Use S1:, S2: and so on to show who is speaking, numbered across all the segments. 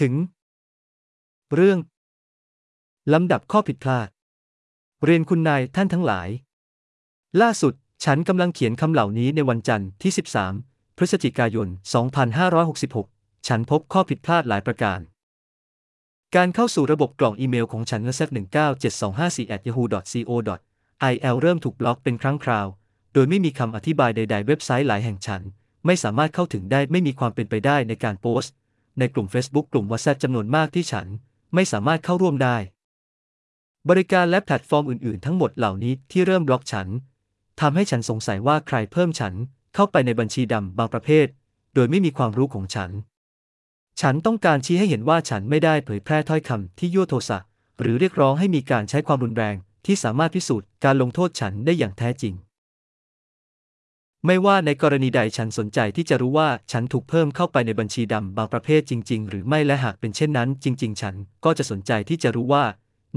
S1: ถึง เรื่อง ลำดับข้อผิดพลาด เรียนคุณนายท่านทั้งหลาย ล่าสุดฉันกำลังเขียนคำเหล่านี้ในวันจันทร์ที่ 13 พฤศจิกายน 2566 ฉันพบข้อผิดพลาดหลายประการ การเข้าสู่ระบบกล่องอีเมลของฉันเซ1972548เริ่มถูกบล็อกเป็นครั้งคราว โดยไม่มีคำอธิบายใด ๆ เว็บไซต์หลายแห่งฉัน ไม่สามารถเข้าถึงได้ไม่มีความเป็นไปได้ในการโพสต์ ในกลุ่ม Facebook กลุ่ม WhatsApp จำนวนมากที่ฉัน ไม่สามารถเข้าร่วมได้ บริการและแพลตฟอร์มอื่น ๆ ทั้งหมดเหล่านี้ที่เริ่มบล็อกฉันทำให้ฉันสงสัยว่าใครเพิ่มฉันเข้าไปในบัญชีดำบางประเภท โดยไม่มีความรู้ของฉัน ฉันต้องการชี้ให้เห็นว่าฉันไม่ได้เผยแพร่ถ้อยคำที่ยั่วโทสะหรือเรียกร้องให้มีการใช้ความรุนแรงที่สามารถพิสูจน์การลงโทษฉันได้อย่างแท้จริง ไม่ว่าในกรณีใดฉันสนใจที่จะรู้ว่าฉันถูกเพิ่มเข้าไปในบัญชีดำบางประเภทจริง ๆ หรือไม่และหากเป็นเช่นนั้น จริง ๆ ฉันก็จะสนใจที่จะรู้ว่า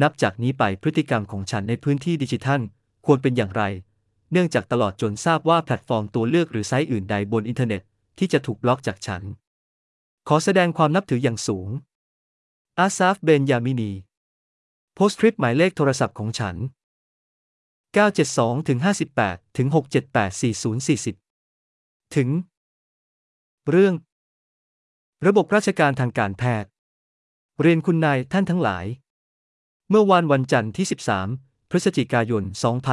S1: นับจากนี้ไปพฤติกรรมของฉันในพื้นที่ดิจิทัล ควรเป็นอย่างไร เนื่องจากตลอดจนทราบว่าแพลตฟอร์มตัวเลือกหรือไซต์อื่นใดบนอินเทอร์เน็ต ที่จะถูกบล็อกจากฉัน ขอแสดงความนับถืออย่างสูงอาซาฟเบนยามินี postscript หมายเลขโทรศัพท์ของฉัน 972ถึง58ถึง678 4040 ถึง เรื่อง ระบบราชการทางการแพทย์ เรียนคุณนายท่านทั้งหลาย เมื่อวันวันจันทร์ที่ 13 พฤศจิกายน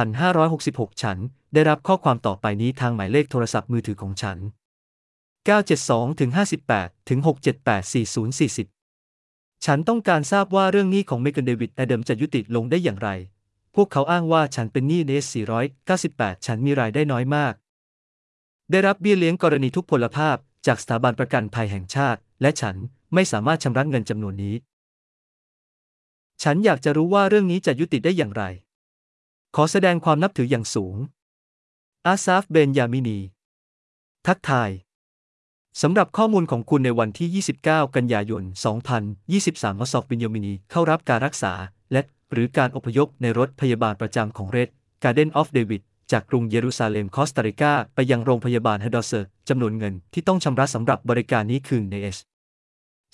S1: 2566 ฉัน ได้รับข้อความต่อไปนี้ทางหมายเลขโทรศัพท์มือถือของฉัน 972ถึง58ถึง678 4040 ฉันต้องการทราบว่าเรื่องนี้ของเมกันเดวิดแอดัมจะยุติลงได้อย่างไร พวกเขาอ้างว่าฉันเป็นหนี้เนส498 ฉันมีรายได้น้อยมาก ได้รับเบี้ยเลี้ยงกรณีทุกพลภาพจากสถาบันประกันภัยแห่งชาติ และฉันไม่สามารถชำระเงินจำนวนนี้ ฉันอยากจะรู้ว่าเรื่องนี้จะยุติได้อย่างไร ขอแสดงความนับถืออย่างสูง อาซาฟ เบนยามินี ทักทาย สำหรับข้อมูลของคุณในวันที่ 29 กันยายน 2023มอสอกบินยามินีเข้ารับการรักษาและ หรือการอพยพในรถพยาบาลประจำของเรดการ์เดนออฟเดวิดจากกรุงเยรูซาเล็มคอสตาริกา ไปยังโรงพยาบาลเฮดอเซอร์จำนวนเงินที่ต้องชำระสำหรับบริการนี้คือในเนส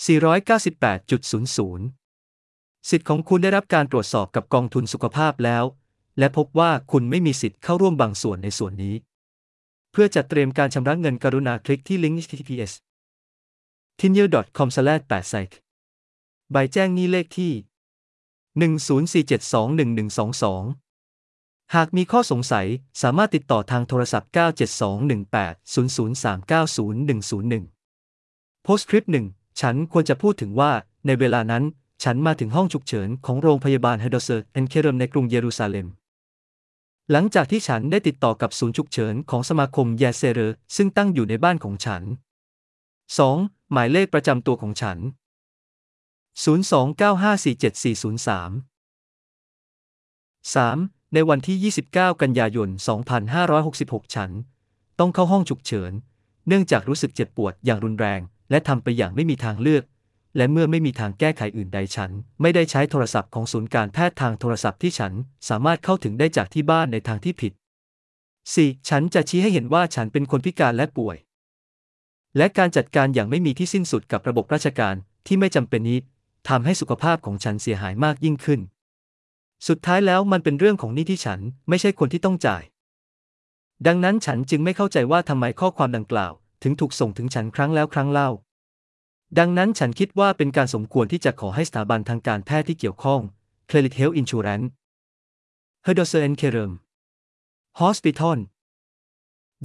S1: 498.00 สิทธิ์ของคุณได้รับการตรวจสอบกับกองทุนสุขภาพแล้ว และพบว่าคุณไม่มีสิทธิ์เข้าร่วมบางส่วนในส่วนนี้ เพื่อจัดเตรียมการชำระเงินกรุณาคลิกที่ลิงก์ https t i n y e r c o m 8 s i t e ใบแจ้งหนี้เลขที่ 10472112 หากมีข้อสงสัยสามารถติดต่อทางโทรศัพท์ 9721800390101 postscript หนึ่งฉันควรจะพูดถึงว่า ในเวลานั้น ฉันมาถึงห้องฉุกเฉินของโรงพยาบาลเฮดอเซอร์เอนเคเรมในกรุงเยรูซาเล็ม หลังจากที่ฉันได้ติดต่อกับศูนย์ฉุกเฉินของสมาคมยเซเรอร์ซึ่งตั้งอยู่ในบ้านของฉัน 2. หมายเลขประจำตัวของฉัน 029547403 3. ในวันที่ 29 กันยายน 2566 ฉัน ต้องเข้าห้องฉุกเฉิน เนื่องจากรู้สึกเจ็บปวดอย่างรุนแรง และทำไปอย่างไม่มีทางเลือก และเมื่อไม่มีทางแก้ไขอื่นใดฉัน ไม่ได้ใช้โทรศัพท์ของศูนย์การแพทย์ทางโทรศัพท์ที่ฉันสามารถเข้าถึงได้จากที่บ้านในทางที่ผิด 4. ฉันจะชี้ให้เห็นว่าฉันเป็นคนพิการและป่วย และการจัดการอย่างไม่มีที่สิ้นสุดกับระบบราชการที่ไม่จำเป็นนี้ ทำให้สุขภาพของฉันเสียหายมากยิ่งขึ้น สุดท้ายแล้วมันเป็นเรื่องของหนี้ที่ฉันไม่ใช่คนที่ต้องจ่าย ดังนั้นฉันจึงไม่เข้าใจว่าทำไมข้อความดังกล่าว ถึงถูกส่งถึงฉันครั้งแล้วครั้งเล่า ดังนั้นฉันคิดว่าเป็นการสมควรที่จะขอให้สถาบันทางการแพทย์ที่เกี่ยวข้อง Credit Health Insurance h e r d o s e r and k e r e m Hospital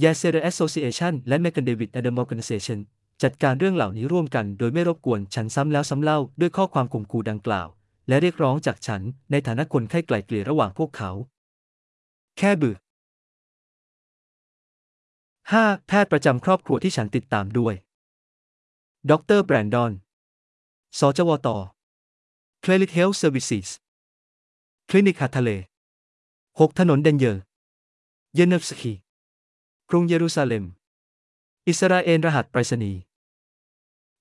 S1: y a s e r Association และ m e c a n David Adam Organization จัดการเรื่องเหล่านี้ร่วมกันโดยไม่รบกวนฉันซ้ำแล้วซ้ำเล่าด้วยข้อความข่มขู่ดังกล่าว และเรียกร้องจากฉันในฐานะคนไข้ไกล่เกลี่ยระหว่างพวกเขา แค่บื่อ 5. แพทย์ประจำครอบครัวที่ฉันติดตามด้วย ดรแบรนดอน สจวต Credit Health Services คลินิกฮาทะเล 6 ถนนเดนเยอร์ เยเนฟสกีกรุงเยรูซาเล็ม อิสราเอลรหัสไปรษณีย์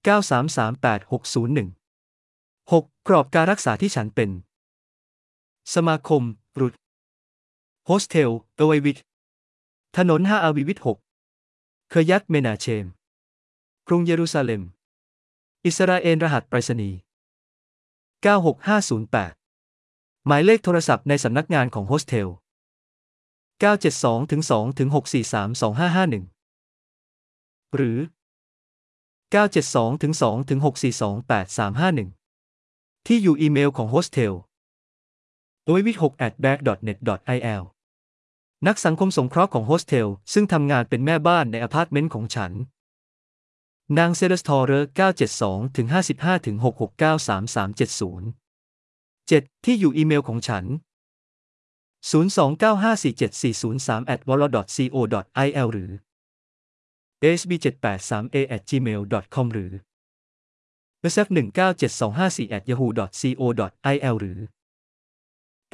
S1: 9338601 6. กรอบการรักษาที่ฉันเป็น สมาคม รุดโฮสเทลเอเววิทถนนฮาอาวิวิท6เคยัตเมนาเชม กรุงเยรูซาเล็ม อิสราเอลรหัสไปรษณีย์ 96508 หมายเลขโทรศัพท์ในสำนักงานของโฮสเทล 972ถึง2ถึง643 2551 หรือ 972ถึง2ถึง642 8351 ที่อยู่อีเมลของโฮสเทล o i v i 6 at back net il นักสังคมสงเคราะห์ของโฮสเทลซึ่งทำงานเป็นแม่บ้านในอพาร์ตเมนต์ของฉัน นางเซเลสทอร์เรอร์972ถึง55ถึง669 3370 7. ที่อยู่อีเมลของฉัน 029547403 at w a l l co il หรือ sb783a@gmail.com หรือ asf197254@yahoo.co.il หรือ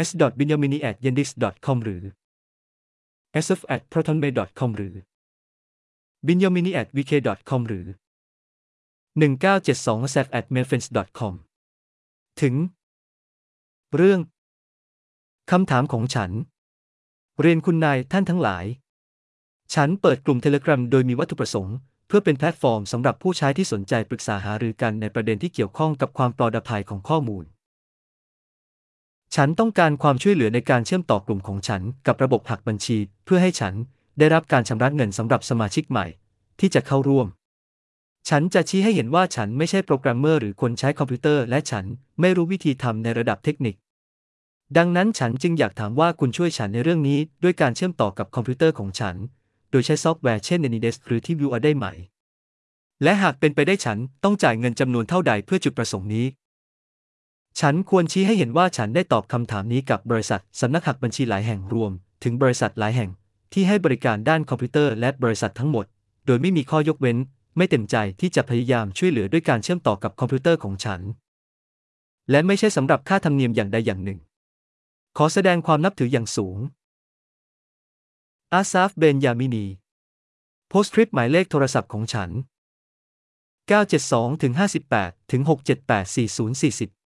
S1: s binyamini at yendix com หรือ sf@protonmail.com หรือ binyamini at vk com หรือ 1972 sf at mailfriends com ถึง เรื่อง คำถามของฉัน เรียนคุณนายท่านทั้งหลาย ฉันเปิดกลุ่มเทเลกราโดยมีวัตถุประสงค์ เพื่อเป็นแพลตฟอร์มสำหรับผู้ใช้ที่สนใจปรึกษาหารือกันในประเด็นที่เกี่ยวข้องกับความปลอดภัยของข้อมูล ฉันต้องการความช่วยเหลือในการเชื่อมต่อกลุ่มของฉันกับระบบหักบัญชี เพื่อให้ฉันได้รับการชำระเงินสำหรับสมาชิกใหม่ ที่จะเข้าร่วม ฉันจะชี้ให้เห็นว่าฉันไม่ใช่โปรแกรมเมอร์หรือคนใช้คอมพิวเตอร์ และฉันไม่รู้วิธีทำในระดับเทคนิคดังนั้นฉันจึงอยากถามว่าคุณช่วยฉันในเรื่องนี้ด้วยการเชื่อมต่อกับคอมพิวเตอร์ของฉัน โดยใช้ซอฟต์แวร์เช่น AnyDesk หรือ TeamViewer ได้ไหม และหากเป็นไปได้ฉันต้องจ่ายเงินจำนวนเท่าใดเพื่อจุดประสงค์นี้ ฉันควรชี้ให้เห็นว่าฉันได้ตอบคำถามนี้กับบริษัทสำนักหักบัญชีหลายแห่งรวม ถึงบริษัทหลายแห่ง ที่ให้บริการด้านคอมพิวเตอร์และบริษัททั้งหมด โดยไม่มีข้อยกเว้น ไม่เต็มใจที่จะพยายามช่วยเหลือด้วยการเชื่อมต่อกับคอมพิวเตอร์ของฉัน และไม่ใช่สำหรับค่าธรรมเนียมอย่างใดอย่างหนึ่ง ขอแสดงความนับถืออย่างสูง อาซาฟ เบนยามินี โพสต์คริปหมายเลขโทรศัพท์ของฉัน 972